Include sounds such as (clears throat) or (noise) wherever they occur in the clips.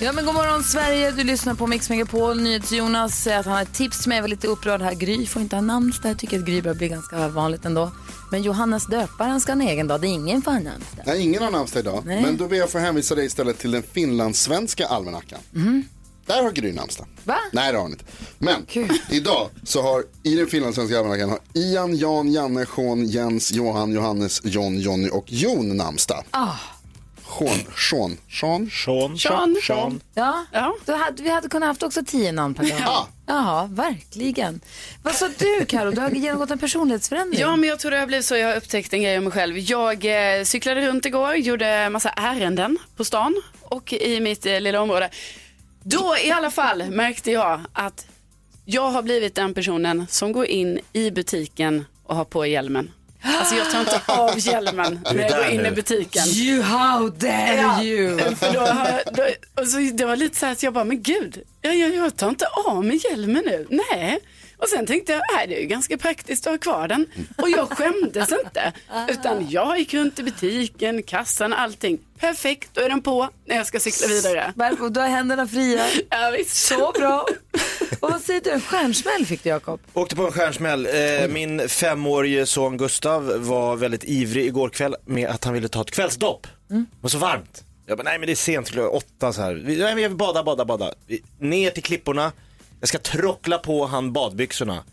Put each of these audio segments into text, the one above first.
Ja, men god morgon Sverige, du lyssnar på Mix Megapol. NyhetsJonas säger att han har ett tips till mig. Jag var lite upprörd här. Gry får inte ha namnsdag. Jag tycker att Gry börjar bli ganska vanligt ändå. Men Johannes döparen ska ha en egen dag. Det är ingen för namnsdag. Nej, ingen har namnsdag idag. Nej. Men då ber jag få hänvisa dig istället till den finlandssvenska almanackan. Där har Gry namnsdag. Va? Nej, det har hon inte. Men Kul. idag så har i den finlandssvenska almanackan har Ian, Jan, Janne, Sean, Jens, Johan, Johannes, John, Jonny och Jon namnsdag. Ah. Sean, Sean, Sean. Sean. Sean. Sean. Ja, Ja. Då hade, vi hade kunnat haft också tio namn per dag. Ja. Ja, verkligen. Vad sa du Karo? Du har genomgått en personlighetsförändring. Ja, men jag tror det har blivit så. Jag har upptäckt en grej om mig själv. Jag eh, cyklade runt igår, gjorde massa ärenden på stan och i mitt eh, lilla område. Då i alla fall märkte jag att jag har blivit den personen som går in i butiken och har på hjälmen. Alltså jag tar inte av hjälmen (laughs) när jag går in nu. i butiken. You, how dare Ja, you? För då, då, och så, det var lite så här att jag bara, men gud, jag, jag, jag tar inte av mig hjälmen nu. Nej. Och sen tänkte jag, nej det är ju ganska praktiskt att ha kvar den. Och jag skämdes inte. Utan jag gick runt i butiken, kassan, allting. Perfekt, då är den på när jag ska cykla vidare. Varför? Du har händerna fria. Ja, visst. Så bra. Och vad säger du? En stjärnsmäll fick du Jakob. Åkte på en stjärnsmäll. Eh, min femårige son Gustav var väldigt ivrig igår kväll med att han ville ta ett kvällsdopp. Det var så varmt. Jag bara, nej men det är sent, klockan åtta så här. Vi, nej, men jag vill bada, bada, bada. Ner till klipporna. Jag ska trockla på han badbyxorna.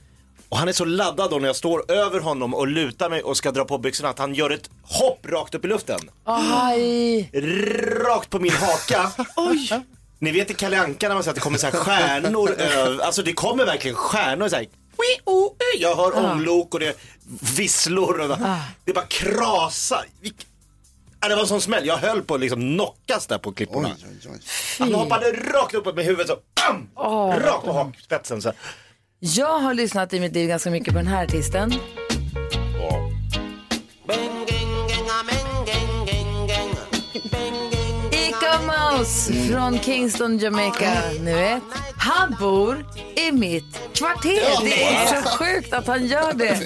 Och han är så laddad då när jag står över honom och lutar mig och ska dra på byxorna att han gör ett hopp rakt upp i luften. Aj. Rakt på min haka. Oj. Ni vet i Kalle Anka när man säger att det kommer så här stjärnor över, alltså det kommer verkligen stjärnor så här. Jag hör ånglok och det är visslor och det bara krasar. Ja, det var en sån smäll, jag höll på att liksom knockas där på klipporna. Oj, oj, oj. Han hoppade rakt uppåt med huvudet så, bam! rakt på hakspetsen. Så. Jag har lyssnat i mitt liv ganska mycket på den här artisten. Ica Mouse från Kingston, Jamaica. Ni vet. Han bor i mitt kvarter. Det är så sjukt att han gör det.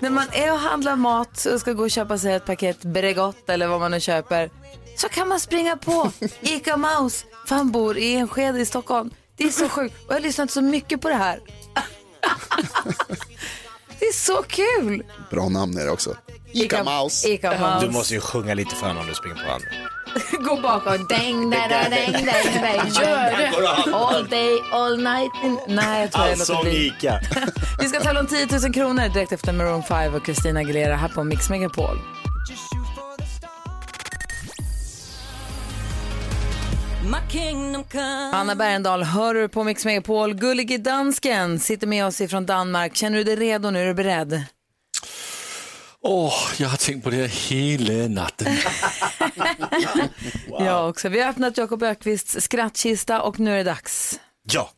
(laughs) När man är och handlar mat och ska gå och köpa sig ett paket Bregott eller vad man nu köper så kan man springa på (laughs) Ica Mouse för han bor i Enskede i Stockholm. Det är så sjukt. Och jag har lyssnat så mycket på det här. (laughs) Det är så kul! Bra namn är det också. Ica Mouse. Ica Mouse. Du måste ju sjunga lite för honom om du springer på honom. (laughs) Gå bakåt. Däng, däng, däng, däng, däng, däng. Gör det. All day, all night. In... Nej, jag tror jag låter bli. Ica. (laughs) Vi ska tävla om 10 000 kronor direkt efter Maroon 5 och Christina Aguilera här på Mix Megapol. Anna Bergendahl, hör du på Mix Megapol. Gullige dansken sitter med oss ifrån Danmark. Känner du dig redo nu? Är du beredd? Åh, jag har tänkt på det hela natten. (laughs) Jag också. Vi har öppnat Jakob Ökvists skrattkista och nu är det dags. Ja.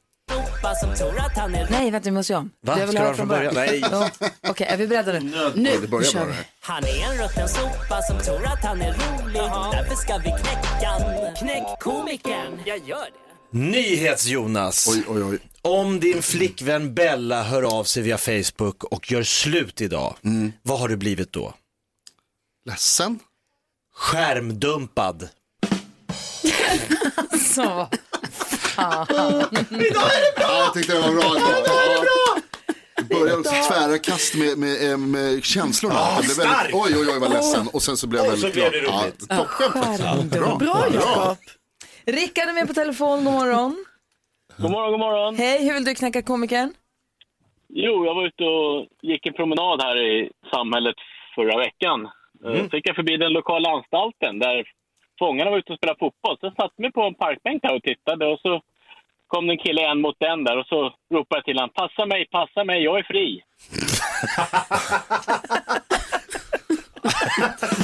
Nej, vänta, vi måste göra om. Va? Jag vill Ska höra du från från början? början. Nej. Okej, är vi beredda nu? Nu, nu kör bara vi. Han är en rutten sopa som tror att han är rolig. Därför ska vi knäcka han. Knäck komikern. Jag gör det. Nyhets-Jonas. Oj, oj, oj. Om din flickvän Bella hör av sig via Facebook och gör slut idag, vad har du blivit då? Ledsen? Skärmdumpad. Så. (laughs) Ja, jag tyckte det var bra. Ja. Det började så tvära kast med, med, eh, med känslorna. Ja, jag blev stark. väldigt, oj, oj, oj, vad ledsen. Och sen så blev jag Och så väldigt blev glad. det roligt. Ja, toppen. Bra. Bra Jakob. Rickard är med på telefon. God morgon. God morgon, god morgon. Hej, hur vill du knäcka komikern? Jo, jag var ute och gick en promenad här i samhället förra veckan. Mm. Så gick jag förbi den lokala anstalten där fångarna var ute och spelade fotboll. Så jag satte mig på en parkbänk där och tittade och så kom det en kille en mot en där och så ropade jag till honom, passa mig, passa mig, jag är fri.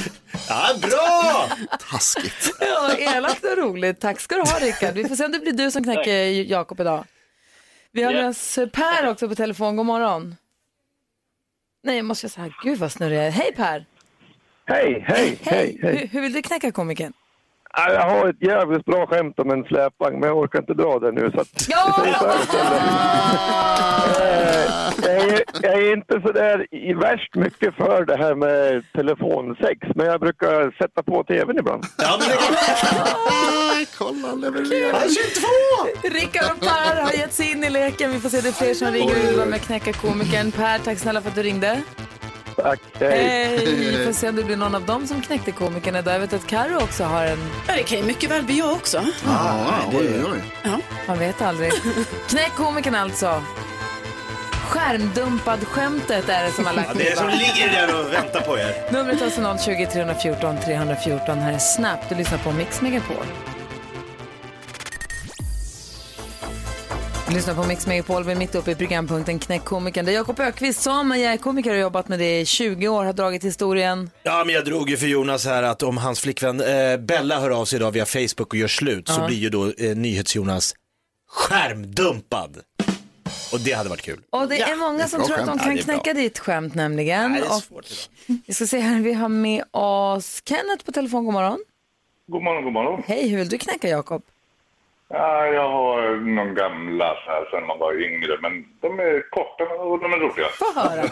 (laughs) (laughs) Ja, bra! Taskigt. (laughs) Ja, elakt och roligt. Tack ska du ha Rickard. Vi får se om det blir du som knäcker Jakob idag. Vi har med oss Per också på telefon. God morgon. Nej, jag måste säga, gud vad snurrig jag är. Hej Per! Hej, hej, hej, Hur, hej. hur vill du knäcka komikern? Ja, Jag har ett jävligt bra skämt om en släpvagn, men jag orkar inte dra det nu. Så att Ja! så. Eh, jag, är, jag är inte så där i värst mycket för det här med telefonsex, men jag brukar sätta på tvn ibland. Ja, men det (laughs) Kolla, han levererar. 22! Rickard och Per har gett sig in i leken. Vi får se det är fler som ringer och vill vara med knäcka komikern. Per, tack snälla för att du ringde. Tack, hej. Hej! Vi får se om det blir någon av dem som knäckte komikern idag. Jag vet att Karo också har en... Ja, det kan ju mycket väl bli jag också. Ja, oj, oj, oj. Man vet aldrig. (laughs) Knäck komikern alltså. Skärmdumpad skämtet är det som har lagt Ja, det är mig, som ligger där och väntar på er. Numret är alltså 020 314 314. Här är Snap. Du lyssnar på Mix Megapol. Du lyssnar på Mix Megapol. Vi är mitt uppe i programpunkten Knäck komikern. Det är Jakob Ökvist som jag är komiker och jobbat med det i 20 år. Har dragit historien. Ja, men jag drog ju för Jonas här att om hans flickvän eh, Bella hör av sig idag via Facebook och gör slut så blir ju då eh, NyhetsJonas skärmdumpad. Och det hade varit kul. Och det är många som tror att de kan knäcka ditt skämt nämligen. Nej, det är och svårt. vi ska se här, vi har med oss Kenneth på telefon. God morgon. God morgon, god morgon. Hej, hur vill du knäcka Jakob? Ja, jag har någon gamla så här sen man var yngre, men de är korta och de är roliga. Få höra.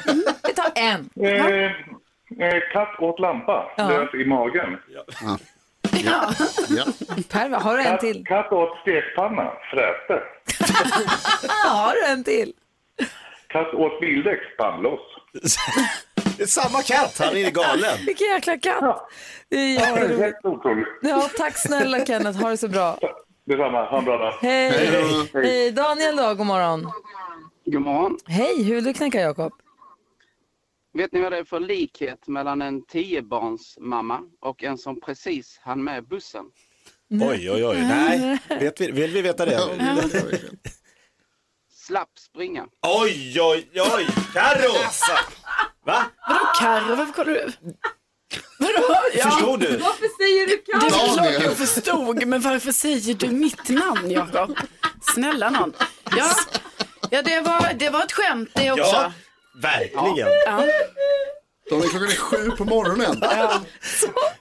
Vi tar en. Eh, eh, katt åt lampa, Ja. lös i magen. Ja. Per, har du en Katt, till? katt åt stekpanna, fräste. (laughs) har du en till? Katt åt bildäck, pannloss. Det är samma katt, han är galen. Vilken jäkla katt. Det är Ja, det är jätteroligt. helt otroligt. Ja, tack snälla Kenneth, ha det så bra. Detsamma, ha en bra dag. Hej. Hej. Hej. Daniel då, god morgon. God morgon. Hej, hur vill du knäcka Jakob? Vet ni vad det är för likhet mellan en tiobarnsmamma och en som precis hann med bussen? Oj, oj, oj. Nej, vet vi, vill vi veta det? Slapp springa. Oj, oj, oj. Carro! Va? Vadå Carro, varför kollar du? Vadå? Förstod du? Varför säger du Det är klart jag förstod, men varför säger du mitt namn Jakob? Snälla någon. Ja, ja det, var, det var ett skämt det också. Ja, verkligen. Ja. Daniel, klockan är sju på morgonen.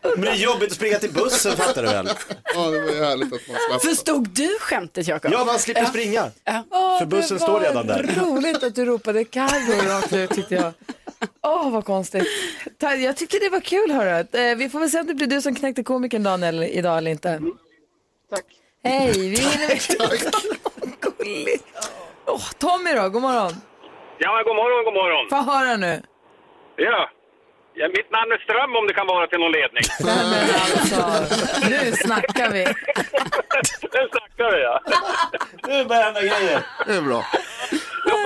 Men det är jobbigt att springa till bussen, fattar du väl? Ja, det var ju härligt att man slapp. Förstod du skämtet Jakob? Ja, man slipper springa. Åh, För bussen står redan där. roligt att du ropade Carro rakt ut tyckte jag. Åh, vad konstigt. Jag tyckte det var kul, hörru. Eh, Vi får väl se om det blir du som knäckte komikern Daniel idag eller inte. Tack. Hej, vi (laughs) hinner... Gulligt. (laughs) Åh, Tommy då, god morgon. Ja, god morgon, god morgon. Få höra nu. Ja. ja, mitt namn är Ström om det kan vara till någon ledning. (laughs) Alltså, nu snackar vi. Nu snackar vi ja. Nu börjar hända grejer. Det är bra.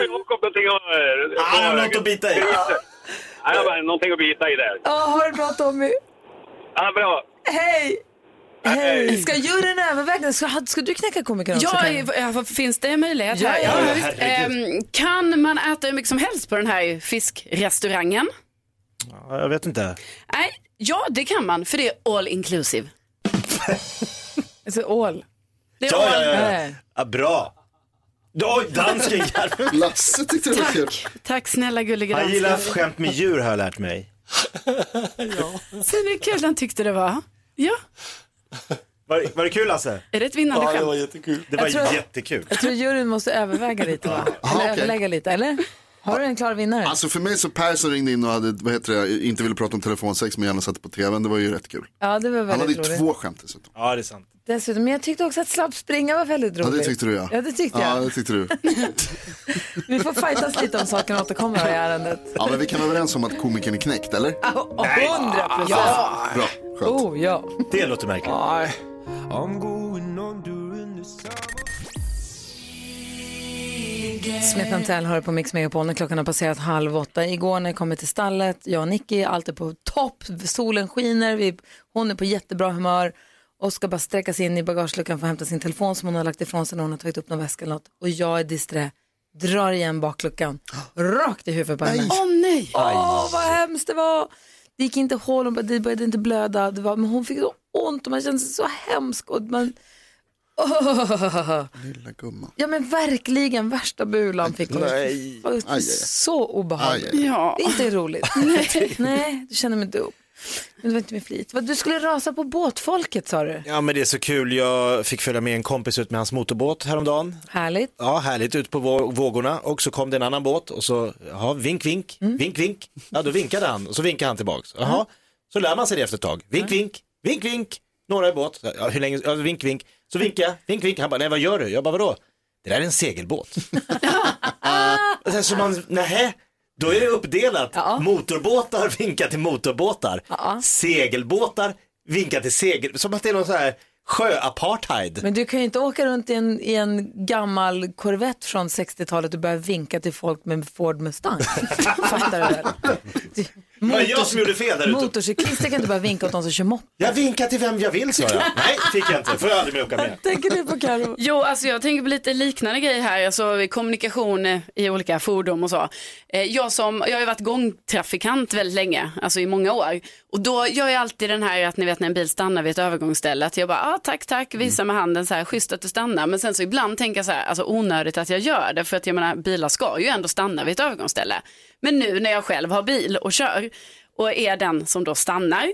Då får Jakob någonting att... eh, jag har något att bita i. Ja, jag har någonting att bita i där. Ja, ha det bra Tommy. Ja, bra. Hej! Hej! Ska juryn överväga? Ska, ska du knäcka komikern också? Ja, ja, finns det möjlighet Ja, ja. Ehm, kan man äta hur mycket som helst på den här fiskrestaurangen? Ja, Jag vet inte. Nej, ja det kan man, för det är all inclusive. (laughs) Alltså ål. Det är Ja, all... ja, ja. Ja bra. Oj, dansken (laughs) garvar. Lasse tyckte det var kul. Tack, tack snälla gulliga Han gillar dansken. skämt med djur har jag lärt mig. (laughs) Så det är kul han tyckte det var. Ja, Var, var det kul Lasse? är det ett vinnande Ja, det skämt? var jättekul. Det var Jag tror- jättekul. Jag tror juryn måste överväga lite va? Eller okej. överlägga lite, eller? Har du en klar vinnare? Alltså för mig så Per som ringde in och hade, vad heter det, inte ville prata om telefonsex men gärna satte på tvn, det var ju rätt kul. Ja, det var Han hade väldigt ju roligt. två skämt dessutom. Ja, det är sant. Dessutom, men jag tyckte också att slapp springa var väldigt Ja roligt. det tyckte du ja. Ja, det tyckte Ja jag. det tyckte du. (laughs) Vi får fightas lite om saken och återkomma i ärendet. Ja men vi kan vara överens om att komikern är knäckt eller? Hundra procent. Bra, skönt. Oh, ja. Det låter märkligt. Smith Tell hör på Mix Megapol när klockan har passerat halv åtta. Igår när jag kom till stallet, jag och Nicky, allt är på topp, solen skiner, vi, hon är på jättebra humör och ska bara sträcka sig in i bagageluckan för att hämta sin telefon som hon har lagt ifrån sig när hon har tagit upp någon väska eller något. Och jag är disträ, drar igen bakluckan, rakt i huvudet på henne. Åh nej! Åh, vad hemskt det var. Det gick inte hål, det började inte blöda, det var, men hon fick så ont och man kände sig så hemsk. Och man... (laughs) Lilla gumman. Ja men verkligen, värsta bulan fick hon. Nej. Aj, aj. Så obehagligt. Aj, aj, aj. Ja. Det är inte roligt. (laughs) Nej. Nej, du känner mig dum. Men det var inte med flit. Du skulle rasa på båtfolket sa du. Ja men det är så kul, jag fick följa med en kompis ut med hans motorbåt häromdagen. Härligt. Ja, härligt ut på vå- vågorna och så kom det en annan båt och så, ja, vink, vink, vink, vink. Ja, då vinkade han och så vinkade han tillbaks. Jaha, så lär man sig det efter ett tag. Vink, vink, vink, vink. Några i båt. Ja, hur länge, ja, vink, vink. Så vinkar jag, vink, vink. Han bara, nej vad gör du? Jag bara, vadå? Det där är en segelbåt. (laughs) Och sen så man, nähä, då är det uppdelat. Motorbåtar vinkar till motorbåtar. Segelbåtar vinkar till segel. Som att det är någon så här sjöapartheid. Men du kan ju inte åka runt i en, i en gammal Corvette från 60-talet och börja vinka till folk med Ford Mustang. (laughs) Fattar du väl? (laughs) Det var jag som gjorde fel där ute. Motorcyklister kan inte bara vinka åt de som kör moppe. Jag vinkar till vem jag vill sa jag. Nej, fick jag inte. Får jag aldrig mer åka med. (laughs) Tänker du på Karo? Jo, alltså jag tänker på lite liknande grejer här, alltså kommunikation i olika fordon och så. Eh, Jag, som, jag har ju varit gångtrafikant väldigt länge, alltså i många år. Och då gör jag alltid den här att ni vet när en bil stannar vid ett övergångsställe, att jag bara, ah, tack, tack, visar med handen så här, schysst att du stannar. Men sen så ibland tänker jag så här, alltså onödigt att jag gör det, för att jag menar, bilar ska ju ändå stanna vid ett övergångsställe. Men nu när jag själv har bil och kör och är den som då stannar,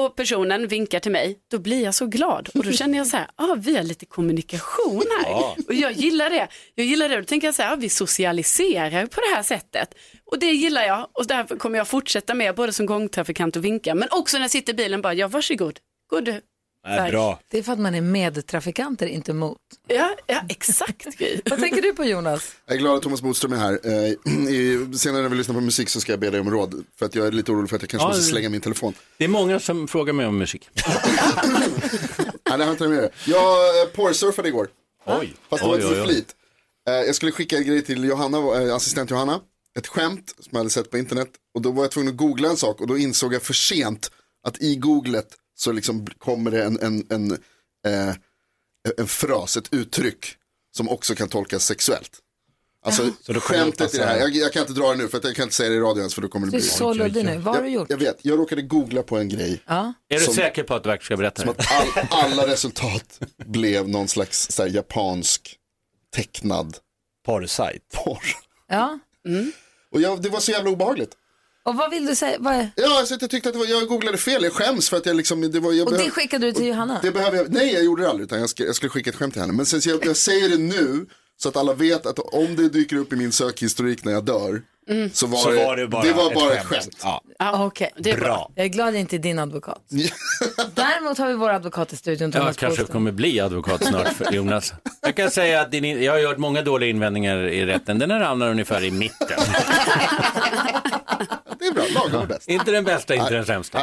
och personen vinkar till mig, då blir jag så glad. Och då känner jag så här, (laughs) ah, vi har lite kommunikation här. Ja. Och jag gillar det. Jag gillar det. Då tänker jag så här, ah, vi socialiserar på det här sättet. Och det gillar jag. Och därför kommer jag fortsätta med, både som gångtrafikant och vinka. Men också när jag sitter i bilen, bara, ja varsågod. Gå du. Nej, bra. Det är för att man är medtrafikanter, inte mot. Ja, ja exakt. (laughs) Vad tänker du på Jonas? Jag är glad att Thomas Bodström är här. Eh, (clears throat) senare när vi lyssnar på musik så ska jag be dig om råd. För att jag är lite orolig för att jag kanske Ja, måste slänga min telefon. Det är många som frågar mig om musik. (laughs) Nej, det har inte med det. Jag eh, porrsurfade igår. Oj. Fast det var inte oj. flit. Eh, jag skulle skicka en grej till Johanna, eh, assistent Johanna. Ett skämt som jag hade sett på internet. Och då var jag tvungen att googla en sak och då insåg jag för sent att i googlet så liksom kommer det en, en, en, eh, en fras, ett uttryck som också kan tolkas sexuellt. Alltså Så då skämtet i det här, jag, jag kan inte dra det nu för att jag kan inte säga det i radio ens för då kommer det Du är bli så luddig nu. Vad har du jag, gjort? jag vet, jag råkade googla på en grej. Ja. Är du Som- säker på att du verkligen ska berätta Som det? att all, alla resultat blev någon slags så här, japansk tecknad porrsajt. Porr. Ja. Och jag, det var så jävla obehagligt. Och vad vill du säga? Vad. Ja, alltså, jag tyckte att det var, jag googlade fel, jag skäms för att jag liksom, det var, jag Och det behöv- skickade du till Johanna? det behöver jag, nej jag gjorde det aldrig utan jag, ska, jag skulle skicka ett skämt till henne. Men sen, jag, jag säger det nu så att alla vet att om det dyker upp i min sökhistorik när jag dör Mm. så var, Så det, var det bara det var bara ett skämt. skämt. Ja. Ja, okej. Det är bra. Jag är glad jag inte är din advokat. (laughs) Däremot har vi vår advokat i studion, Jag Thomas kanske Bodström. kommer bli advokat snart för (laughs) Jonas. Jag kan säga att din, jag har hört många dåliga invändningar i rätten. Den här hamnar ungefär i mitten. (laughs) Det är bra, lagom är bäst. Inte den bästa, inte den sämsta.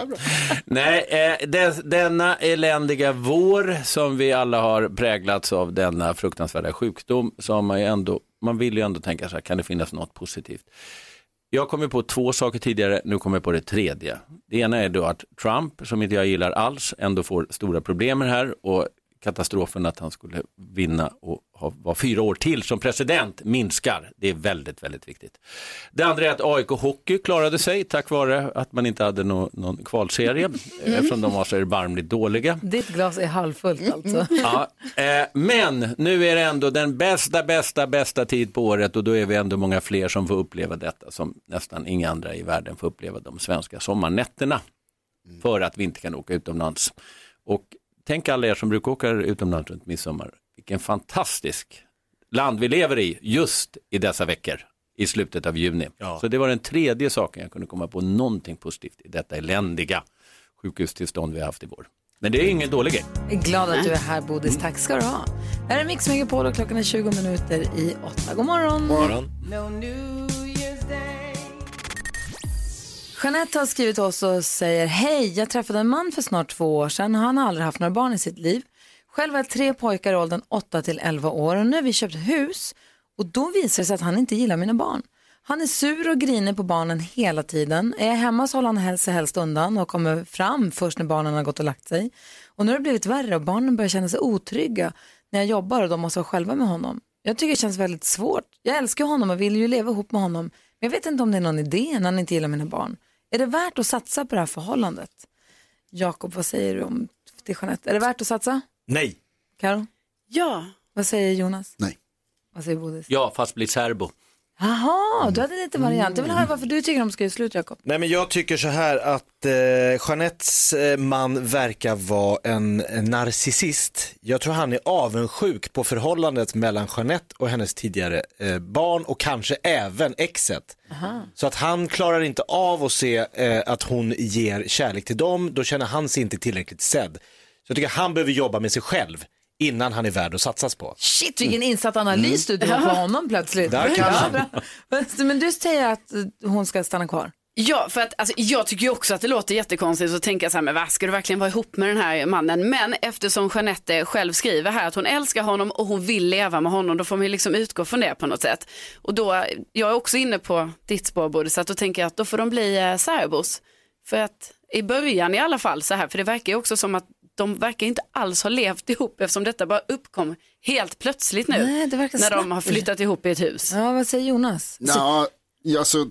Nej, eh, des, denna eländiga vår som vi alla har präglats av denna fruktansvärda sjukdom så har man ju ändå, man vill ju ändå tänka så här, kan det finnas något positivt? Jag kommer på två saker tidigare, nu kommer jag på det tredje. Det ena är då att Trump, som inte jag gillar alls, ändå får stora problem med det här och katastrofen att han skulle vinna och ha, vara fyra år till som president minskar. Det är väldigt, väldigt viktigt. Det andra är att AIK Hockey klarade sig tack vare att man inte hade nå- någon kvalserie eftersom de var så erbarmligt dåliga. Ditt glas är halvfullt alltså. Ja, eh, men nu är det ändå den bästa, bästa, bästa tid på året och då är vi ändå många fler som får uppleva detta som nästan inga andra i världen får uppleva de svenska sommarnätterna för att vi inte kan åka utomlands. Och tänk alla er som brukar åka utomlands runt midsommar, vilken fantastisk land vi lever i just i dessa veckor i slutet av juni. Så det var den tredje saken jag kunde komma på någonting positivt i detta eländiga sjukhustillstånd vi har haft i vår. Men det är ingen dålig grej. Jag är glad att du är här, Bodis. Tack ska du ha. Det här är Mix Megapol och klockan är 20 minuter i åtta. God morgon. Morgon. Jeanette har skrivit till oss och säger Hej, jag träffade en man för snart två år sedan och han har aldrig haft några barn i sitt liv. Själv har jag tre pojkar i åldern 8 till 11 år och nu har vi köpt hus och då visar det sig att han inte gillar mina barn. Han är sur och grinig på barnen hela tiden. Är jag hemma så håller han helst, sig helst undan och kommer fram först när barnen har gått och lagt sig. Och nu har det blivit värre och barnen börjar känna sig otrygga när jag jobbar och de måste vara själva med honom. Jag tycker det känns väldigt svårt. Jag älskar honom och vill ju leva ihop med honom. Men jag vet inte om det är någon idé när han inte gillar mina barn. Är det värt att satsa på det här förhållandet? Jakob, vad säger du om till Jeanette? Är det värt att satsa? Nej. Karo? Ja. Vad säger Jonas? Nej. Vad säger Bodis? Ja, fast bli serbo. Jaha, du hade lite variant. Jag vill höra varför du tycker de ska göra slut, Jakob. Nej men jag tycker så här att eh, Jeanettes eh, man verkar vara en, narcissist. Jag tror han är avundsjuk på förhållandet mellan Jeanette och hennes tidigare eh, barn och kanske även exet. Så att han klarar inte av att se eh, att hon ger kärlek till dem, då känner han sig inte tillräckligt sedd. Så jag tycker han behöver jobba med sig själv innan han är värd att satsas på. Shit, vilken insatt analys du drog på honom plötsligt. Där kan han. Men du säger att hon ska stanna kvar? Ja, för att alltså, jag tycker ju också att det låter jättekonstigt att tänka så här, men vad ska du verkligen vara ihop med den här mannen? Men eftersom Jeanette själv skriver här att hon älskar honom och hon vill leva med honom, då får man ju liksom utgå från det på något sätt. Och då, jag är också inne på ditt spår, Bodil, så att då tänker jag att då får de bli eh, särbos. För att i början i alla fall så här, för det verkar ju också som att de verkar inte alls ha levt ihop eftersom detta bara uppkom helt plötsligt nu. Nej, det verkar när de har flyttat ihop i ett hus. Ja, vad säger Jonas? Ja, alltså,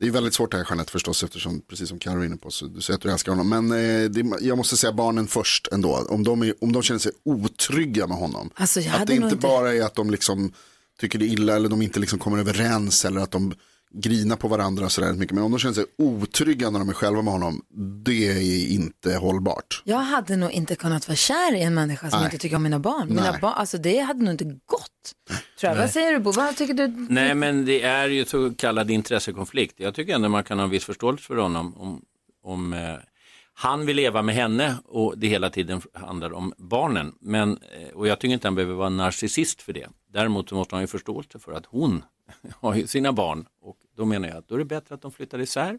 det är väldigt svårt det här Jeanette förstås eftersom, precis som Carro är inne på, så du säger att du älskar honom. Men eh, det, jag måste säga barnen först ändå. Om de, är, om de känner sig otrygga med honom. Alltså, jag att det inte- bara är att de liksom tycker det är illa eller de inte liksom kommer överens eller att de grinar på varandra sådär mycket. Men om de känner sig otrygga när de är själva med honom, det är inte hållbart. Jag hade nog inte kunnat vara kär i en människa som Nej. inte tycker om mina barn. Mina Nej. barn alltså det hade nog inte gått. Tror jag. Vad säger du Bo? Vad tycker du? Nej, men det är ju så kallad intressekonflikt. Jag tycker ändå man kan ha en viss förståelse för honom om, om eh, han vill leva med henne och det hela tiden handlar om barnen. Men, eh, och jag tycker inte han behöver vara narcissist för det. Däremot så måste han ju förståelse för att hon (laughs) har ju sina barn och då menar jag att då är det bättre att de flyttar isär.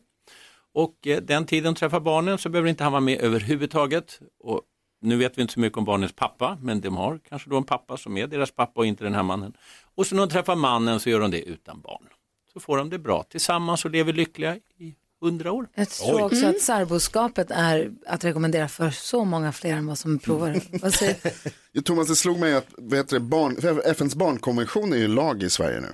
Och eh, den tiden de träffar barnen så behöver inte han vara med överhuvudtaget. Och nu vet vi inte så mycket om barnens pappa, men de har kanske då en pappa som är deras pappa och inte den här mannen. Och så när de träffar mannen så gör de det utan barn. Så får de det bra tillsammans och lever lyckliga i hundra år. Jag tror också att särboskapet är att rekommendera för så många fler än vad som provar det. (laughs) Vad säger Ja, Thomas, det slog mig att heter det, barn, FNs barnkonvention är ju lag i Sverige nu.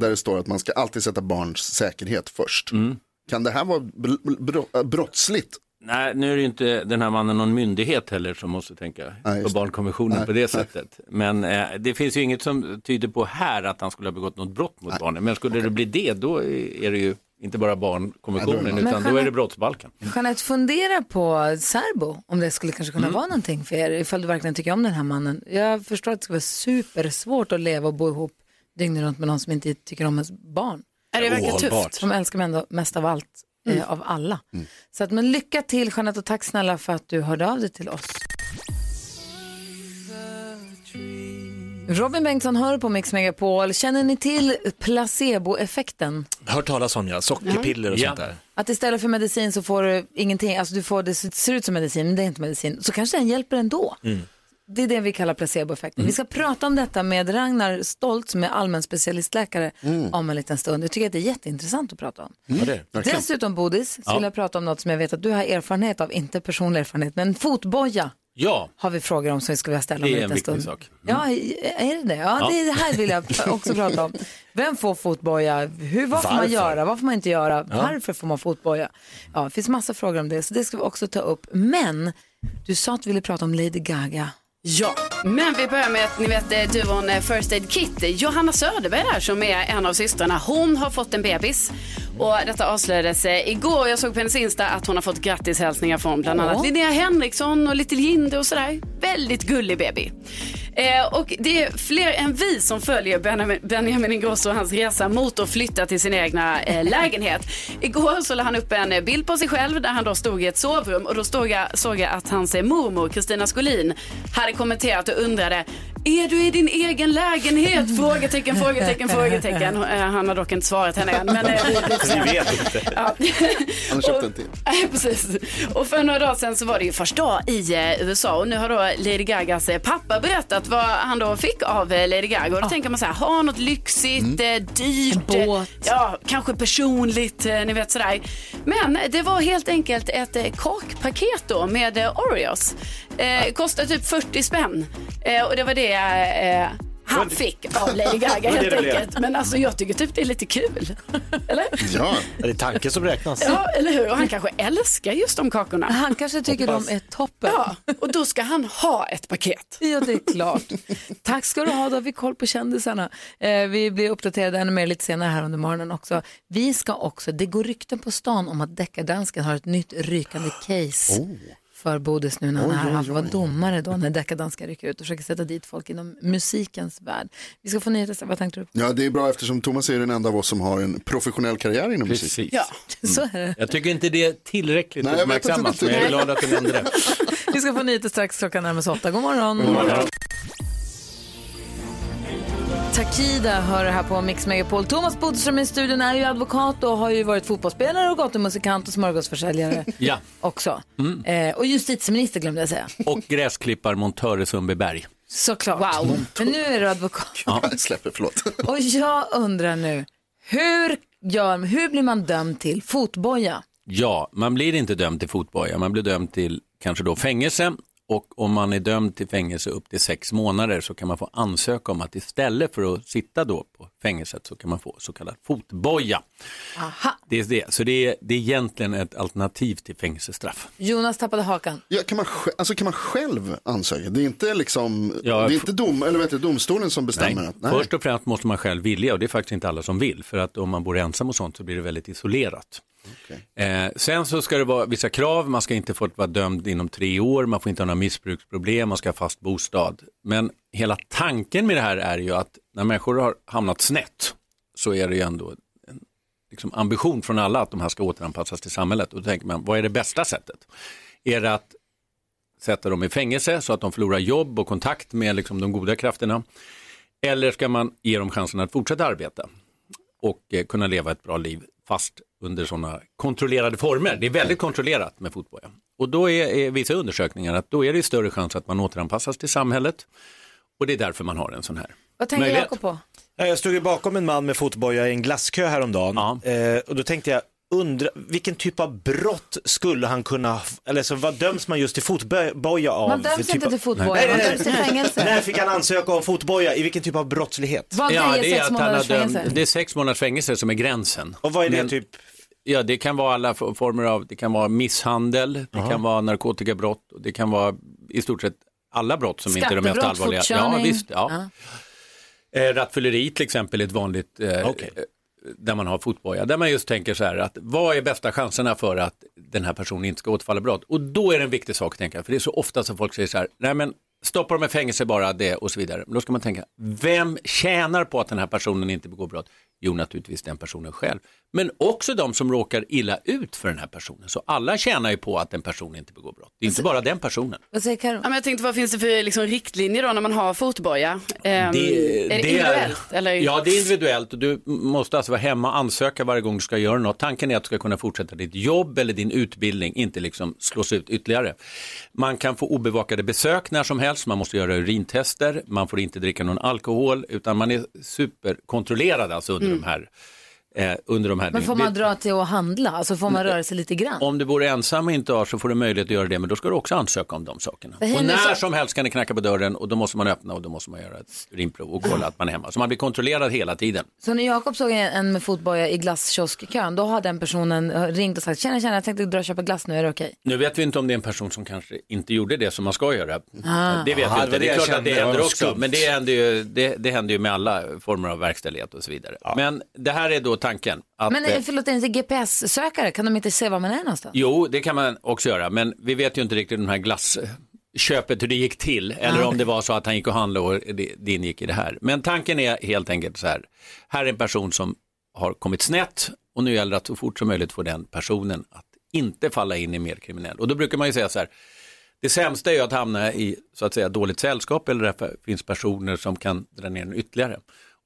Där det står att man ska alltid sätta barns säkerhet först. Mm. Kan det här vara br- äh, brottsligt? Nej, nu är det ju inte den här mannen någon myndighet heller som måste tänka Nej, på barnkonventionen Nej, på det nej. sättet. Men eh, det finns ju inget som tyder på här att han skulle ha begått något brott mot barnen. Men skulle det bli det, då är det ju inte bara barnkonventionen Men utan då är det Jeanette- brottsbalken. Jeanette, fundera på särbo, om det skulle kanske kunna Mm. vara någonting för er, ifall du verkligen tycker om den här mannen. Jag förstår att det ska vara supersvårt att leva och bo ihop dygnet runt med någon som inte tycker om ens barn. Ja, det verkar tufft. Som älskar mig ändå mest av allt, Mm. eh, av alla. Så att, men lycka till Jeanette och tack snälla för att du hörde av dig till oss. Robin Bengtsson hör på Mix Megapol. Känner ni till placeboeffekten? Hört talas om ja, sockerpiller och Ja. sånt där. Att istället för medicin så får du ingenting, alltså du får det ser ut som medicin men det är inte medicin. Så kanske den hjälper ändå. Mm. Det är det vi kallar placeboeffekten. Vi ska prata om detta med Ragnar Stolt som är allmän specialistläkare om en liten stund. Jag tycker att det är jätteintressant att prata om. Ja, det. Dessutom Bodis, så Ja. vill jag prata om något som jag vet att du har erfarenhet av, inte personlig erfarenhet, men fotboja Ja, har vi frågor om som vi ska vilja ställa om det en är en liten viktig stund. sak. Ja, är det det? Ja, Ja. det här vill jag (laughs) också prata om. Vem får fotboja? Hur, vad får man göra? Vad får man inte göra? Ja. Varför får man fotboja? Ja, det finns massa frågor om det, så det ska vi också ta upp. Men du sa att du ville prata om Lady Gaga. Ja, men vi börjar med att ni vet eh, duon eh, First Aid Kit. Johanna Söderberg där som är en av systrarna. Hon har fått en bebis. Och detta avslöjades eh, igår. Jag såg på hennes Insta att hon har fått grattishälsningar från bland annat. Linnea Henriksson och Little Jinder och sådär. Väldigt gullig baby. Eh, och det är fler än vi som följer Benjamin, Benjamin Ingrosso och hans resa mot att flytta till sin egna eh, lägenhet. Igår så la han upp en eh, bild på sig själv där han då stod i ett sovrum och då stod jag, såg jag att hans eh, mormor Kristina Skolin hade kommenterat och undrade är du i din egen lägenhet? (laughs) Frågetecken, frågetecken, frågetecken. (laughs) Eh, Han har dock inte svarat henne än. Men, (laughs) vi, vet inte. Ja. Han har köpt en till. Precis. Och för några dagar sedan så var det ju första dag i USA och nu har då Lady Gagas pappa berättat berättat vad han då fick av eh, Lady Gaga. Och då tänker man så här, ha något lyxigt, eh, dyrt, En båt. eh, ja, kanske personligt, ni vet sådär. Men det var helt enkelt ett kakpaket då med Oreos. Eh, kostade typ 40 spänn. Eh, och det var det eh, han fick av Lady (laughs) Gaga helt enkelt. Men alltså jag tycker typ det är lite kul. (laughs) Eller? Ja. Det är tanken som räknas. Ja, eller hur? Och han kanske älskar just de kakorna. Han kanske tycker Hoppas. de är toppen. Ja, och då ska han ha ett paket. Ja, det är klart. Tack ska du ha, då har vi koll på kändisarna. Eh, vi blir uppdaterade ännu mer lite senare här under morgonen också. Vi ska också, det går rykten på stan om att deckardansken har ett nytt rykande case. För Bodis nu när han här. Han får vara domare då när deckardansken rycker ut och försöker sätta dit folk inom musikens värld. Vi ska få nyheter, vad tänkte du? Ja, det är bra eftersom Thomas är den enda av oss som har en professionell karriär inom musik. Precis. Ja, så är det. Jag tycker inte det är tillräckligt Nej, uppmärksammat, men jag är glad att du nämnde det. (laughs) Vi ska få nyheter strax, klockan närmar sig åtta. God morgon. God morgon. Takida hör det här på Mix Megapol. Thomas Bodström i studion är ju advokat och har ju varit fotbollsspelare och gatumusikant och smörgåsförsäljare (laughs) Ja, också. Eh, och justitieminister glömde jag säga. och gräsklipparmontör i Sundbyberg. Såklart. Wow. Men nu är du advokat. Ja. Jag släpper, förlåt. Och jag undrar nu, hur, gör, hur blir man dömd till fotboja? Ja, man blir inte dömd till fotboja, man blir dömd till kanske då fängelse och om man är dömd till fängelse upp till sex månader så kan man få ansöka om att istället för att sitta då på fängelset så kan man få så kallad fotboja. Aha. Det är det, så det är, det är egentligen ett alternativ till fängelsestraff. Jonas tappade hakan. Ja, kan, man, alltså, kan man själv ansöka? Det är inte, liksom, Ja, det är inte dom, eller vet du, domstolen som bestämmer? att, nej. Först och främst måste man själv vilja och det är faktiskt inte alla som vill för att om man bor ensam och sånt så blir det väldigt isolerat. Eh, sen så ska det vara vissa krav, man ska inte få vara dömd inom tre år, man får inte ha några missbruksproblem, man ska ha fast bostad. Men hela tanken med det här är ju att när människor har hamnat snett så är det ju ändå en liksom, ambition från alla att de här ska återanpassas till samhället. Och då tänker man, vad är det bästa sättet? Är det att sätta dem i fängelse så att de förlorar jobb och kontakt med liksom, de goda krafterna? Eller ska man ge dem chansen att fortsätta arbeta och eh, kunna leva ett bra liv fast under sådana kontrollerade former? Det är väldigt kontrollerat med fotboja. Och då är, är vissa undersökningar att då är det större chans att man återanpassas till samhället och det är därför man har en sån här Vad tänker möjlighet. Jakob på? Ja, Jag stod ju bakom en man med fotboja i en glasskö häromdagen eh, och då tänkte jag, undra, vilken typ av brott skulle han kunna, eller så vad döms man just till fotboja av? Man döms typ inte av- till fotboja, Nej, nej, man döms till fängelse. När fick han ansöka om fotboja? I vilken typ av brottslighet? Vad Ja, det är sex att han har dömt, det är sex månaders fängelse som är gränsen. Och vad är det Men- typ? Ja, det kan vara alla former av, det kan vara misshandel, det kan vara narkotikabrott, det kan vara i stort sett alla brott som inte är de mest allvarliga. Ja, visst. Ja. Eh, rattfylleri till exempel är ett vanligt, eh, Okej där man har fotboja, där man just tänker så här att vad är bästa chanserna för att den här personen inte ska återfalla i brott? Och då är det en viktig sak att tänka, för det är så ofta som folk säger så här, nej men stoppa dem i fängelse bara det och så vidare. Men då ska man tänka, vem tjänar på att den här personen inte begår brott? Jo, naturligtvis den personen själv. Men också de som råkar illa ut för den här personen. Så alla tjänar ju på att en person inte begår brott. Det är inte bara den personen. Vad säger Karo? Ja, men jag tänkte vad finns det för liksom, riktlinjer då när man har fotboja? Ehm, Det- är det, det individuellt? Eller? Ja, det är individuellt och du måste alltså vara hemma och ansöka varje gång du ska göra något. Tanken är att du ska kunna fortsätta ditt jobb eller din utbildning, inte liksom slås ut ytterligare. Man kan få obevakade besök när som helst, man måste göra urintester, man får inte dricka någon alkohol, utan man är superkontrollerad alltså under Mm. de här eh, under de här Men får man dra till att handla? Alltså får man röra sig lite grann? Om du bor ensam och inte har så får du möjlighet att göra det, men då ska du också ansöka om de sakerna. Och nu när så- som helst kan det knacka på dörren och då måste man öppna och då måste man göra ett urinprov och kolla att man är hemma. Så man blir kontrollerad hela tiden. Så när Jakob såg en- med fotboja i glasskioskkön, då har den personen eh, ringt och sagt, tjena, tjena, jag tänkte dra och köpa glass nu, är det okej? Nu vet vi inte om det är en person som kanske inte gjorde det som man ska göra. Ah. Det vet Ja, vi inte. Det det är jag klart att kände, det det händer också. Men det händer, ju, det, det händer ju med alla former av verkställighet och så vidare. Men det här är då tanken. Att, Men eh, eh, förlåt, inte GPS-sökare? Kan de inte se var man är någonstans? Jo, det kan man också göra, men vi vet ju inte riktigt den här glassköpet hur det gick till, eller om det var så att han gick och handlade och det, ingick i det här. Men tanken är helt enkelt så här, här är en person som har kommit snett och nu gäller det att så fort som möjligt få den personen att inte falla in i mer kriminell. Och då brukar man ju säga så här, det sämsta är ju att hamna i så att säga dåligt sällskap eller därför finns personer som kan dra ner en ytterligare.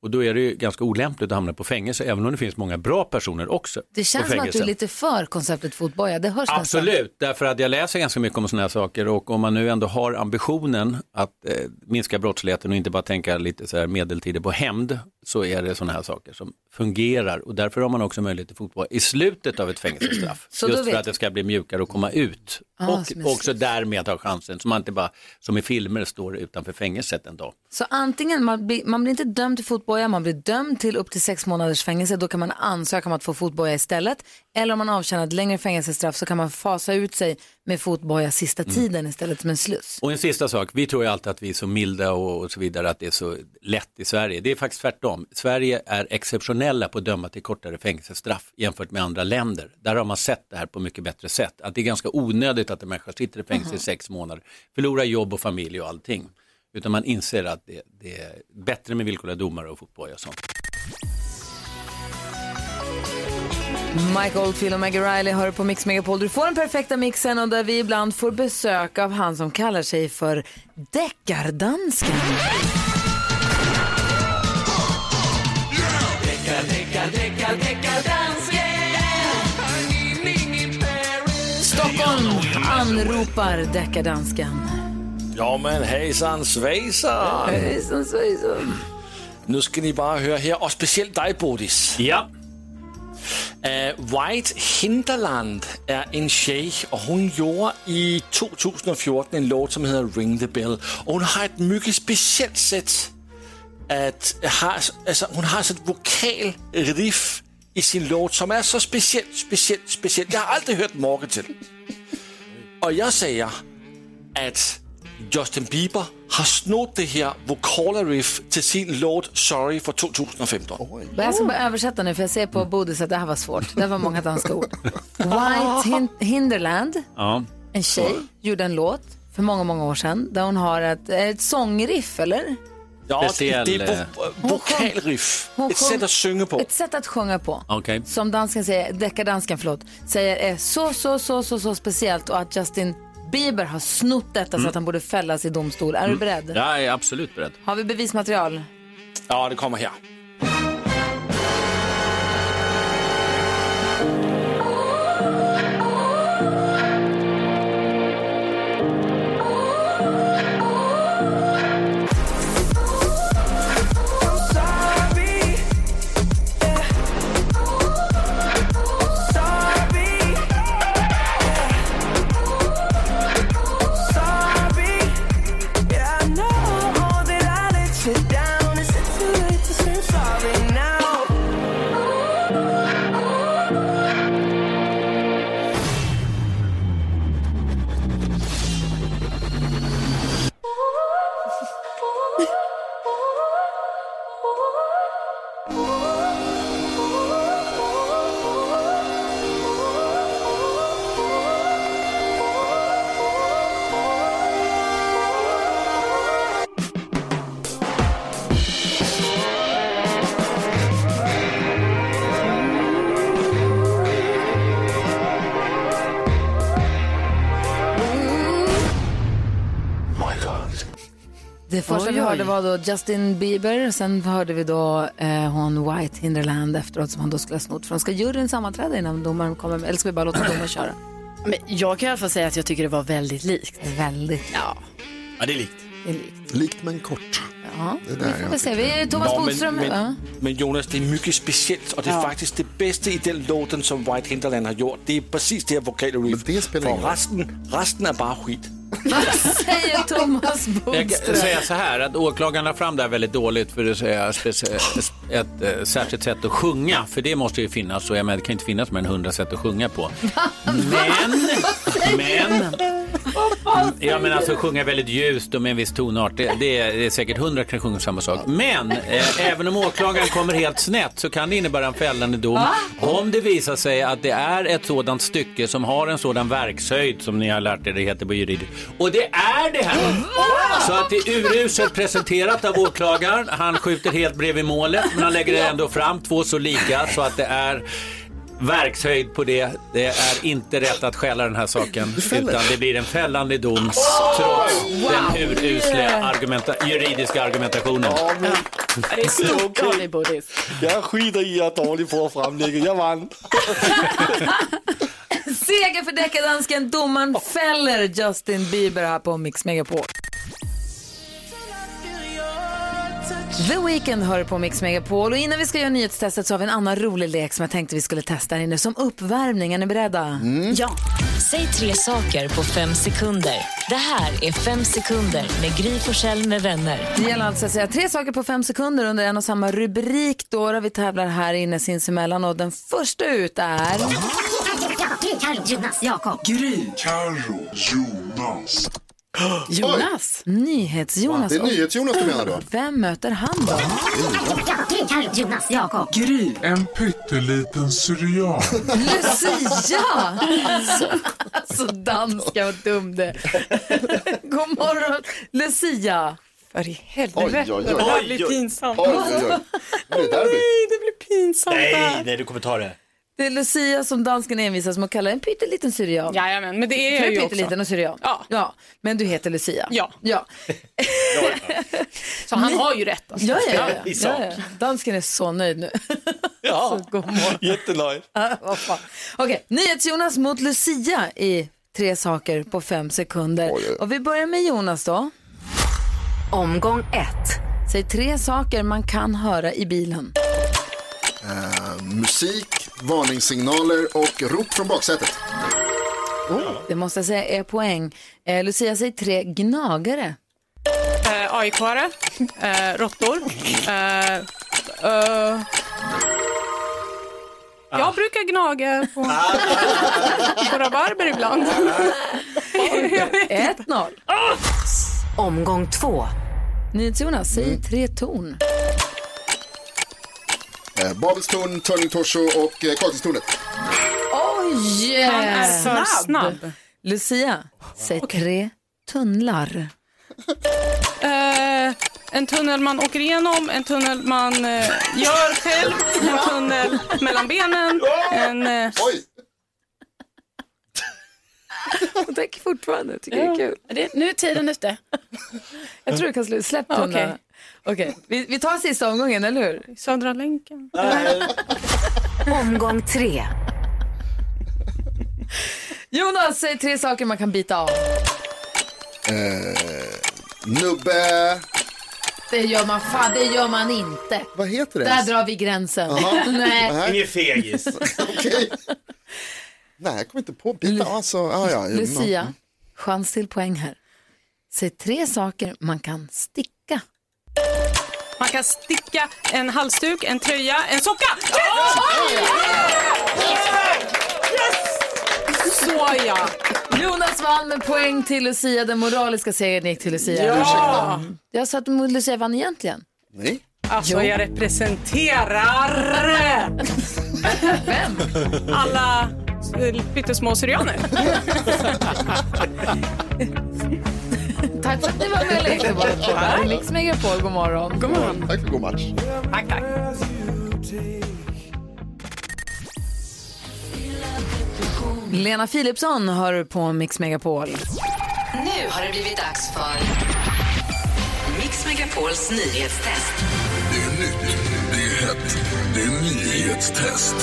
Och då är det ju ganska olämpligt att hamna på fängelse, även om det finns många bra personer också Det känns som att du är lite för konceptet fotboja. Det hörs nästan. Absolut, därför att jag läser ganska mycket om sådana här saker och om man nu ändå har ambitionen att eh, minska brottsligheten och inte bara tänka lite så här medeltider på hämnd så är det sådana här saker som fungerar och därför har man också möjlighet till fotboll i slutet av ett fängelsestraff. (clears throat) Just för att det ska bli mjukare att komma ut Ah, och också därmed ha chansen så man inte bara som i filmer står utanför fängelset en dag. Så antingen, man blir, man blir inte dömd till fotboja, man blir dömd till upp till sex månaders fängelse, då kan man ansöka om att få fotboja istället. Eller om man avtjänar ett längre fängelsestraff så kan man fasa ut sig med fotboja sista Mm. tiden istället som en sluss. Och en sista sak, vi tror ju alltid att vi är så milda och, och så vidare, att det är så lätt i Sverige. Det är faktiskt tvärtom. Sverige är exceptionella på att döma till kortare fängelsestraff jämfört med andra länder. Där har man sett det här på mycket bättre sätt. Att det är ganska onödigt att en människa sitter i fängelse i sex månader, förlorar jobb och familj och allting. Utan man inser att det, det är bättre med villkorliga domare och fotboja och sånt. Mike Oldfield och Maggie Riley hör på Mix Megapol. Du får den perfekta mixen och där vi ibland får besök av han som kallar sig för Deckardansken. Anropar Deckardansken. Ja men hejsan svejsan. Hejsan svejsan. Nu ska ni bara höra här, och speciellt dig Bodis. Ja. Uh, White Hinterland är en tjej och hon gjorde i 2014 en låt som heter Ring the Bell. Och hon har ett mycket speciellt sätt att ha, alltså hon har ett vokalriff i sin låt som är så speciellt, speciellt, speciellt. Jag har aldrig hört maken till. Och jag säger att Justin Bieber har snott det här vokala riff till sin låt Sorry för 2015. Jag ska bara översätta nu för jag ser på Bodis att det här var svårt. Det var många danska ord. White (laughs) Hin- Hinderland, Ja. en tjej, gjorde en låt för många, många år sedan där hon har ett, ett sångriff, eller? Ja, det, Speciell, det är eh, vo- vokalriff. Hon Ett sätt att sjunga på. Ett sätt att sjunga på. Okej. Som dansken säger, deckardansken förlåt, säger är så, så, så, så, så speciellt och att Justin Bieber har snott detta så att han borde fällas i domstol. Är du beredd? Jag är absolut beredd. Har vi bevismaterial? Ja, det kommer här. Var då Justin Bieber, sen hörde vi då eh, hon White Hinderland efteråt som han då skulle ha snott från. Ska juryn sammanträda innan domaren kommer, eller ska vi bara låta domaren köra? Men jag kan i alla fall säga att jag tycker det var väldigt likt. Väldigt. Ja. Ja, det är likt. Det är likt. Likt men kort. Ja, Det är vi där får väl se. Vi är Thomas Nå, Bodström. men, ja. men, men Jonas, det är mycket speciellt och det är Ja. faktiskt det bästa i den låten som White Hinterland har gjort. Det är precis det här ingen För resten, resten är bara skit. Vad säger Thomas Jag kan Bodström? säga så här att åklagaren la fram det här väldigt dåligt för säga speci- ett eh, särskilt sätt att sjunga. För det måste ju finnas och jag menar, det kan inte finnas mer än hundra sätt att sjunga på. (laughs) Men, men, ja men alltså sjunga väldigt ljust och med en viss tonart. Det, det, är, det är säkert hundra kan sjunga samma sak. Men eh, även om åklagaren kommer helt snett så kan det innebära en fällande dom. Om det visar sig att det är ett sådant stycke som har en sådan verkshöjd som ni har lärt er det heter på juridiskt. Och det är det här. Så att det är uruselt presenterat av åklagaren. Han skjuter helt bredvid målet men han lägger ändå fram två så lika så att det är verkshöjd på det. Det är inte rätt att stjäla den här saken. Utan det blir en fällande dom trots den urusla argumenta- juridiska argumentationen. Det är stort av dig Bodis. Jag skiter i att är dålig att framlägga. Jag vann. (laughs) Seger för deckardansken. Domaren fäller Justin Bieber här på Mix Megapol. The Weeknd hör på Mix Megapol och innan vi ska göra nyhetstestet så har vi en annan rolig lek som jag tänkte vi skulle testa här inne som uppvärmning. Är ni beredda? Ja. Säg tre saker på fem sekunder. Det här är Fem sekunder med Gry Forssell med vänner. Det gäller alltså att säga tre saker på fem sekunder under en och samma rubrik då, då vi tävlar här inne sinsemellan och den första ut är... Carro, Jonas, Jakob. Gry. Carro. Jonas. Jonas. NyhetsJonas. Det är NyhetsJonas du menar då? Vem möter han då? Jonas, Jakob. Gry. En pytteliten syrian. (laughs) Lucia! (laughs) Alltså, alltså danska, vad dum det (laughs) God morgon, Lucia. För i helvete. Oj, oj, oj. Det här blir pinsamt. Oj, oj, oj. Det är derby. Nej, det blir pinsamt. Nej, nej, du kommer ta det. Det är Lucia som dansken envisas med att kalla en pytteliten syrian. Jajamän, men det är jag ju pytteliten också. och syrian. Ja. ja. Men du heter Lucia. Ja. ja. (laughs) Så han har ju rätt. Alltså. Ja, ja, ja. I ja, sak. ja. Dansken är så nöjd nu. (laughs) Ja, jättenöjd. Okej, NyhetsJonas mot Lucia i tre saker på fem sekunder. Och vi börjar med Jonas då. Omgång ett. Säg tre saker man kan höra i bilen. Eh, musik, varningssignaler och rop från baksätet. Det måste jag säga är poäng. Eh, Lucia, säg tre gnagare. Eh, AIK-are, eh, råttor. Eh, eh, jag brukar gnaga på, (laughs) på rabarber ibland. 1-0. Omgång två. NyhetsJonas, säg tre torn. Eh, Babelstorn, Turning Torso och eh, Kaknästornet. Oj! Han är för snabb. Lucia, säg tre tunnlar. Eh, en tunnel man åker igenom, en tunnel man eh, gör själv, en tunnel mellan benen, en... Eh, Hon tänker fortfarande, tycker det är kul. Det, nu är tiden ute. Jag tror du kan sluta. Släpp tunnlarna. Okej, vi, vi tar sista omgången, eller hur? Södra länken. Omgång tre. Jonas, säg tre saker man kan bita av. Eh, nubbe. Det gör man fan, det gör man inte. Vad heter det? Där drar vi gränsen. (laughs) Nej. Ingen fegis. (laughs) Okej. Nej, jag kommer inte på bita. Alltså, ah, ja. Lucia, chans till poäng här. Säg tre saker man kan sticka. Man kan sticka en halsduk, en tröja, en socka. Så ja. Jonas vann med poäng till Lucia. Den moraliska segern gick till Lucia. Ja. Jag sa att Lucia vann egentligen. Nej. Alltså jag representerar Vem? alla eh, pyttesmå syrianer. (laughs) Tack för att ni var med och lekte. Det här är Mix Megapol. God morgon. God morgon. Tack för god match. Tack, tack. Lena Philipsson hör på Mix Megapol. Nu har det blivit dags för Mix Megapols nyhetstest. Det är nytt, det är hett, det är nyhetstest.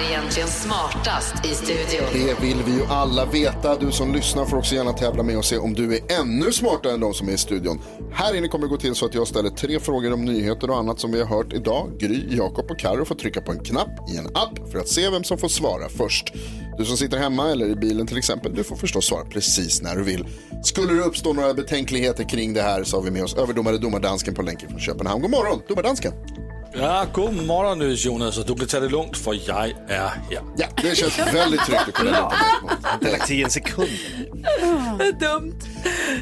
Vem är egentligen smartast i studion? Det vill vi ju alla veta. Du som lyssnar får också gärna tävla med och se om du är ännu smartare än de som är i studion. Här inne kommer det gå till så att jag ställer tre frågor om nyheter och annat som vi har hört idag. Gry, Jakob och Karo får trycka på en knapp i en app för att se vem som får svara först. Du som sitter hemma eller i bilen till exempel, du får förstås svara precis när du vill. Skulle det uppstå några betänkligheter kring det här så har vi med oss överdomare domardansken på länken från Köpenhamn. God morgon, domardansken. Ja, god morgon Jonas, och du kan ta det lugnt för jag är här. Ja, det känns väldigt tryggt att kunna lita på. Det lagt till en sekund. Dumt.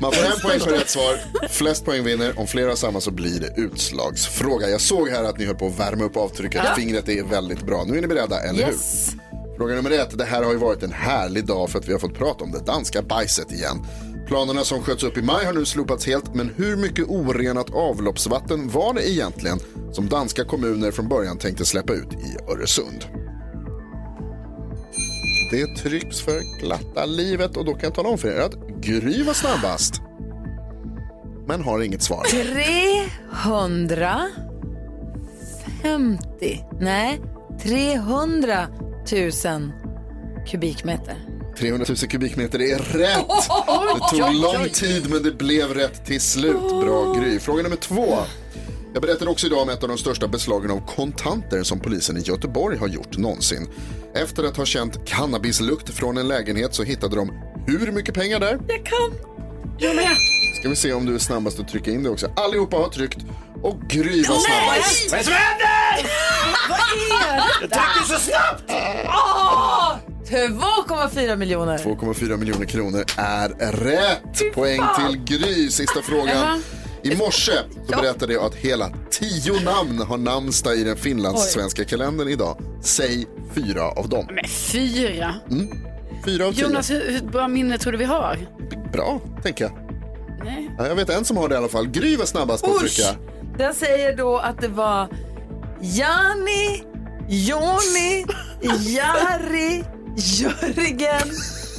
Man får en poäng för rätt svar. Flest poäng vinner. Om flera har samma så blir det utslagsfråga. Jag såg här att ni höll på att värma upp avtrycket. Ja. Fingret är väldigt bra. Nu är ni beredda, eller Yes. hur? Fråga nummer ett. Det här har ju varit en härlig dag för att vi har fått prata om det danska bajset igen. Planerna som sköts upp i maj har nu slopats helt, men hur mycket orenat avloppsvatten var det egentligen som danska kommuner från början tänkte släppa ut i Öresund? Det trycks för glatta livet och då kan jag tala om för er att Gry var snabbast. Men har inget svar. 350, nej 300 000 kubikmeter. 300 000 kubikmeter är rätt. (laughs) Det tog lång tid men det blev rätt till slut. Bra Gry. Fråga nummer två. Jag berättade också idag om ett av de största beslagen av kontanter som polisen i Göteborg har gjort någonsin. Efter att ha känt cannabislukt från en lägenhet så hittade de hur mycket pengar där? Jag kan. Jag med. Ska vi se om du är snabbast att trycka in det också. Allihopa har tryckt och Gry var snabbast. Vad är det som händer? Vad är det? Jag trycker så snabbt! Åh! 2,4 miljoner. 2,4 miljoner kronor är rätt. Poäng till Gry. Sista frågan. I morse så berättade jag att hela tio namn har namnsdag i den finlandssvenska kalendern idag. Säg fyra av dem. Men fyra. Mm. Fyra av tio. Jonas, hur, hur bra minne tror du vi har? Bra, tänker jag. Nej. Ja, jag vet en som har det i alla fall. Gry var snabbast på att Usch. trycka. Den säger då att det var Jani, Joni, Jari, Jörgen,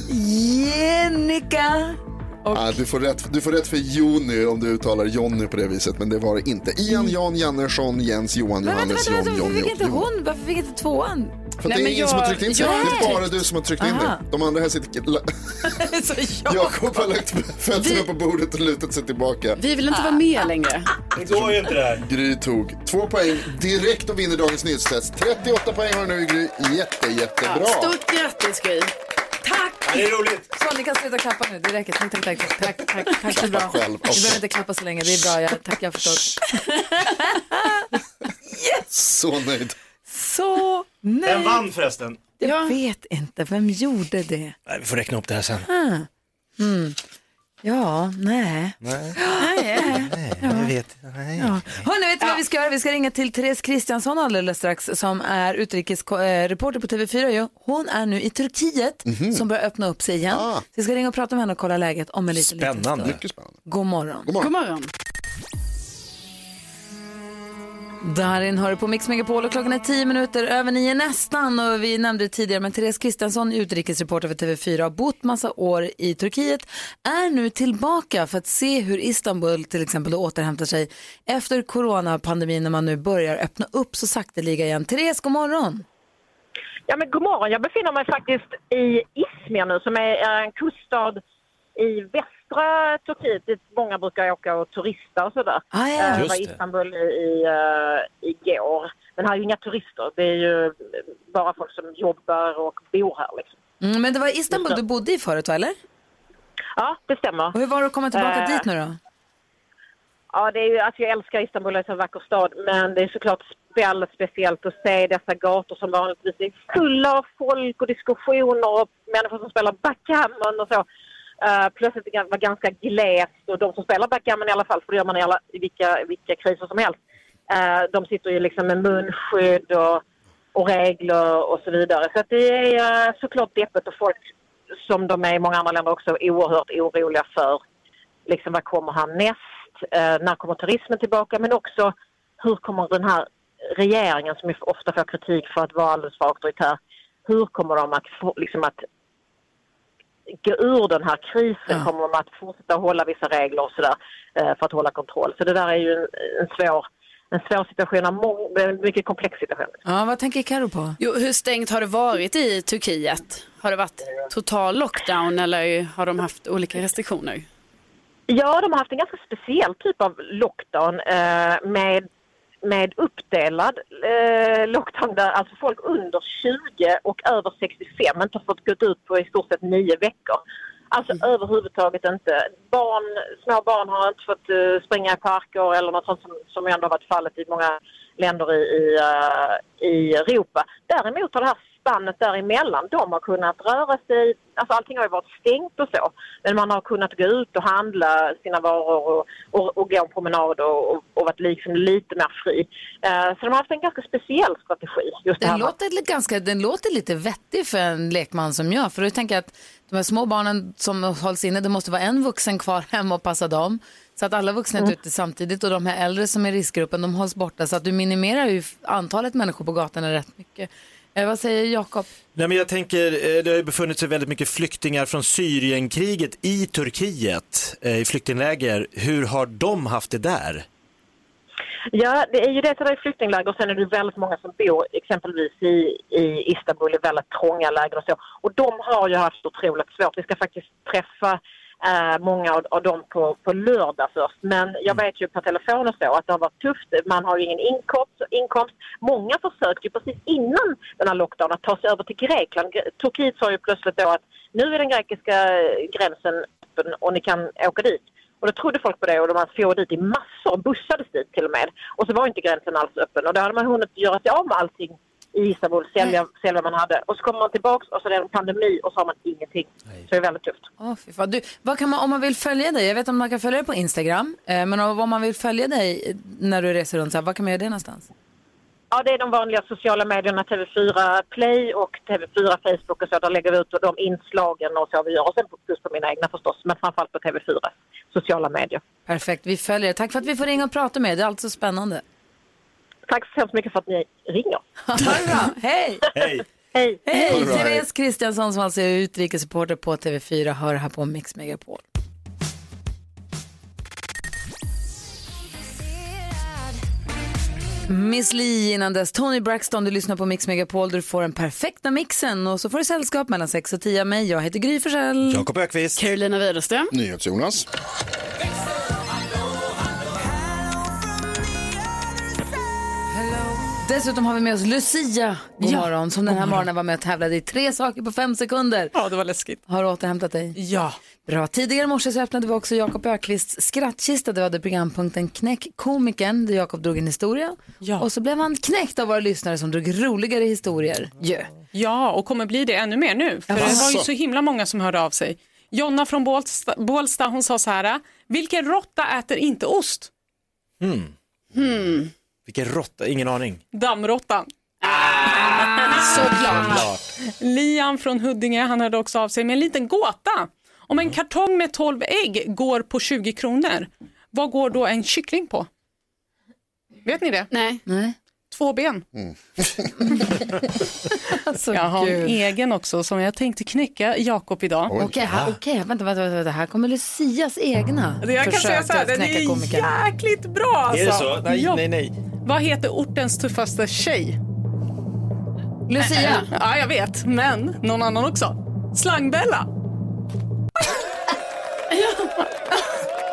Jenica. Ja, du, får rätt, du får rätt för Joni om du uttalar Jonny på det viset, men det var det inte. Ian, Jan, Jannersson, Jens, Johan, Men Johannes, vänta, vänta, John, varför Jonny fick inte och hon, varför fick inte tvåan? För att det är ingen som har tryckt in sig. Det är bara du som har tryckt in Aha. det. De andra här sitter... (laughs) Så jag... Jakob har lagt fötterna på bordet och lutat sig tillbaka. Vi vill inte vara med längre. Det går ju inte det här. Gry tog två poäng direkt och vinner dagens nyhetstest. 38 poäng har nu Gry. Jätte, jättebra. Ja, stort grattis Gry. Tack! Ja, det är roligt. Så, ni kan sluta klappa nu, det räcker. Tack, tack, tack. tack, tack, tack, tack det är bra. själv Du också. behöver inte klappa så länge, det är bra. Jag, tack, jag har förstått. (laughs) Så nöjd. Så nöjd. Vem vann förresten? Jag vet inte, vem gjorde det? Nej, vi får räkna upp det här sen. Ah. Mm. Ja, nej. Nej, Nej. jag vet. Nej. Ja. Hörrni, vet du vad vi ska göra? Vi ska ringa till Therese Kristiansson alldeles strax som är utrikesreporter på TV4. ju. Hon är nu i Turkiet Mhm. som börjar öppna upp sig igen. Så vi ska ringa och prata med henne och kolla läget om en liten, liten Spännande. stund. Mycket spännande. God morgon. God morgon. Darin hör du på Mix Megapol och klockan är tio minuter över nio nästan. Och vi nämnde det tidigare, men Therese Kristiansson, utrikesreporter för TV4, har bott massa år i Turkiet, är nu tillbaka för att se hur Istanbul till exempel återhämtar sig efter coronapandemin när man nu börjar öppna upp så sakteliga igen. Therese, god morgon. Ja, men god morgon. Jag befinner mig faktiskt i Izmir nu som är en kuststad i västra Turkiet dit många brukar åka och turista och sådär. Ah, ja. Jag Just var i. Istanbul i, i, eh, igår. Men här är ju inga turister. Det är ju bara folk som jobbar och bor här liksom. Mm, men det var Istanbul du bodde i förut, va, eller? Ja, det stämmer. Och hur var det att komma tillbaka Eh, dit nu då? Ja, det är ju, alltså jag älskar Istanbul, det är en vacker stad, men det är såklart väldigt speciellt att se dessa gator som vanligtvis är fulla av folk och diskussioner och människor som spelar backgammon och så. Eh, uh, plötsligt det var ganska glest och de som spelar backgammon i alla fall, för det gör man i, alla, i vilka, vilka kriser som helst, uh, de sitter ju liksom med munskydd och, och regler och så vidare. Så att det är uh, såklart deppigt och folk, som de är i många andra länder också, oerhört oroliga för liksom vad kommer härnäst, Uh, när kommer turismen tillbaka? Men också hur kommer den här regeringen som ofta får kritik för att vara alldeles för auktoritär, hur kommer de att, liksom att gå ur den här krisen? Kommer de att fortsätta hålla vissa regler och sådär eh, för att hålla kontroll? Så det där är ju en, en svår en svår situation, en mycket komplex situation. Ja, vad tänker Karo på? Jo, hur stängt har det varit i Turkiet? Har det varit total lockdown eller har de haft olika restriktioner? Ja, de har haft en ganska speciell typ av lockdown eh, med, med uppdelad eh, lockdown där alltså folk under 20 och över 65 inte har fått gå ut på i stort sett nio veckor. Alltså överhuvudtaget inte. Barn, små barn har inte fått eh, springa i parker eller något sånt som, som ändå har varit fallet i många länder i, i, eh, i Europa. Däremot har det här spannet däremellan, de har kunnat röra sig, alltså allting har ju varit stängt och så, men man har kunnat gå ut och handla sina varor och, och, och gå en promenad och, och, och varit liksom lite mer fri. Eh, så de har haft en ganska speciell strategi. Just Den låter, lite ganska, den låter lite vettig för en lekman som jag. För du tänker att de här små barnen som hålls inne, det måste vara en vuxen kvar (laughs) hemma och passa dem. Så att alla vuxna är Mm. ute samtidigt och de här äldre som är i riskgruppen, de hålls borta. Så att du minimerar ju antalet människor på gatorna rätt mycket. Eh, vad säger Jakob? Nej, men jag tänker, eh, det har ju befunnit sig väldigt mycket flyktingar från Syrienkriget i Turkiet, eh, i flyktingläger. Hur har de haft det där? Ja, det är ju det att det är flyktingläger och sen är det väldigt många som bor exempelvis i, i Istanbul i väldigt trånga läger och så. Och de har ju haft otroligt svårt. Vi ska faktiskt träffa eh, många av, av dem på, på lördag först. Men jag vet ju på telefon och så att det har varit tufft. Man har ju ingen inkomst. inkomst. Många försökte ju precis innan den här lockdownen att ta sig över till Grekland. Gre- Turkiet sa ju plötsligt då att nu är den grekiska gränsen öppen och ni kan åka dit. Och då trodde folk på det och de for dit i massor, bussades dit till och med. Och så var inte gränsen alls öppen och då hade man hunnit göra sig av med allting i Istanbul, sälja, sälja vad man hade. Och så kommer man tillbaks och så är det en pandemi och så har man ingenting. Så det är väldigt tufft. Åh, fy fan. Du, vad kan man, om man vill följa dig, jag vet att man kan följa dig på Instagram, eh, men om om man vill följa dig när du reser runt, så här, var kan man göra det någonstans? Ja, det är de vanliga sociala medierna, TV4 Play och TV4 Facebook och så. Där lägger vi ut de inslagen och så vi gör. Och sen plus på mina egna förstås, men framförallt på TV4 sociala medier. Perfekt, vi följer. Tack för att vi får ringa och prata med dig, det är alltid så spännande. Tack så hemskt mycket för att ni ringer. (laughs) Bra, hej! Hej! Hej! Hej! Therese Kristiansson som alltså är utrikesreporter på TV4 hör här på Mix Megapol. Miss Li innan dess, Tony Braxton, du lyssnar på Mix Megapol du får den perfekta mixen och så får du sällskap mellan 6 och 10 av mig. Jag heter Gry Forssell. Jakob Ökvist. Carolina Widerström. NyhetsJonas. Dessutom har vi med oss Lucia, god Ja, morgon, som den här morgonen var med och tävlade i tre saker på fem sekunder. Ja, det var läskigt. Har du återhämtat dig? Ja. Bra. Tidigare i morse så öppnade vi också Jakob Ökvists skrattkista. Det var det programpunkten Knäck komikern där Jakob drog en historia. Och så blev han knäckt av våra lyssnare som drog roligare historier. Yeah. Ja, och kommer bli det ännu mer nu. För Ja, det var ju alltså. så himla många som hörde av sig. Jonna från Bålsta, Bålsta hon sa så här, vilken råtta äter inte ost? Hmm. Hmm. Vilken råtta, ingen aning. Dammråttan. Såklart. Liam från Huddinge, han hörde också av sig med en liten gåta. Om en kartong med 12 ägg går på 20 kronor, vad går då en kyckling på? Vet ni det? Nej. Nej. Två ben. (laughs) Alltså, jag har en egen också som jag tänkte knäcka Jakob idag. Okej, här, okej, vänta, vänta, vänta, här kommer Lucias egna Jag kan säga så här, den är jäkligt bra alltså. Är det så? Nej, Ja. nej, nej. Vad heter ortens tuffaste tjej? Lucia. Ja, jag vet, men någon annan också. Slangbella.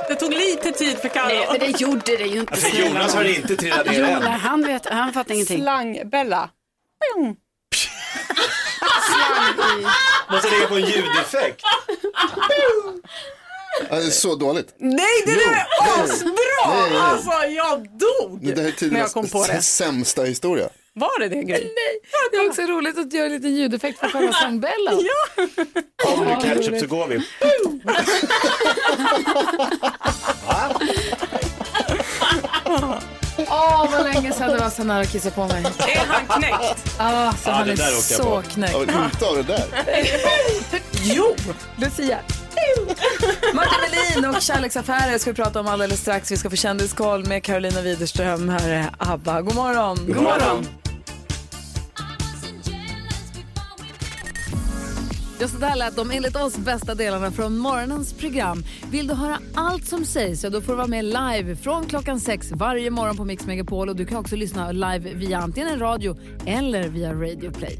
Det tog lite tid för Carro. Nej, men det gjorde det ju inte. För Jonas har inte trillat ner än. Jonas, han, vet, han fattar ingenting. Slangbella. Pjong. Måste lägga på en ljudeffekt. (laughs) Är så dåligt. Nej, det Jo, är nej. asbra! Nej, nej. Alltså, jag dog Men det här är när jag kom på det. tidernas sämsta historia. Var det det, Gry? Nej, det är också roligt att göra en liten ljudeffekt för själva slangbällan. (laughs) Ja. Om du ketchup så går vi. (laughs) Åh, vad länge sedan det var så nära att kissa på mig. Är han knäckt? Ah, så Ja, han det är där så knäckt. Inte av det där. (laughs) Jo! Lucia. Martin Melin och kärleksaffärer ska vi prata om alldeles strax. Vi ska få kändiskoll med Carolina Widerström. Här är ABBA. God morgon. God morgon. Ja, så där lät de enligt oss bästa delarna från morgonens program. Vill du höra allt som sägs så då får du vara med live från klockan sex varje morgon på Mix Megapol. Och du kan också lyssna live via antingen en radio eller via Radio Play.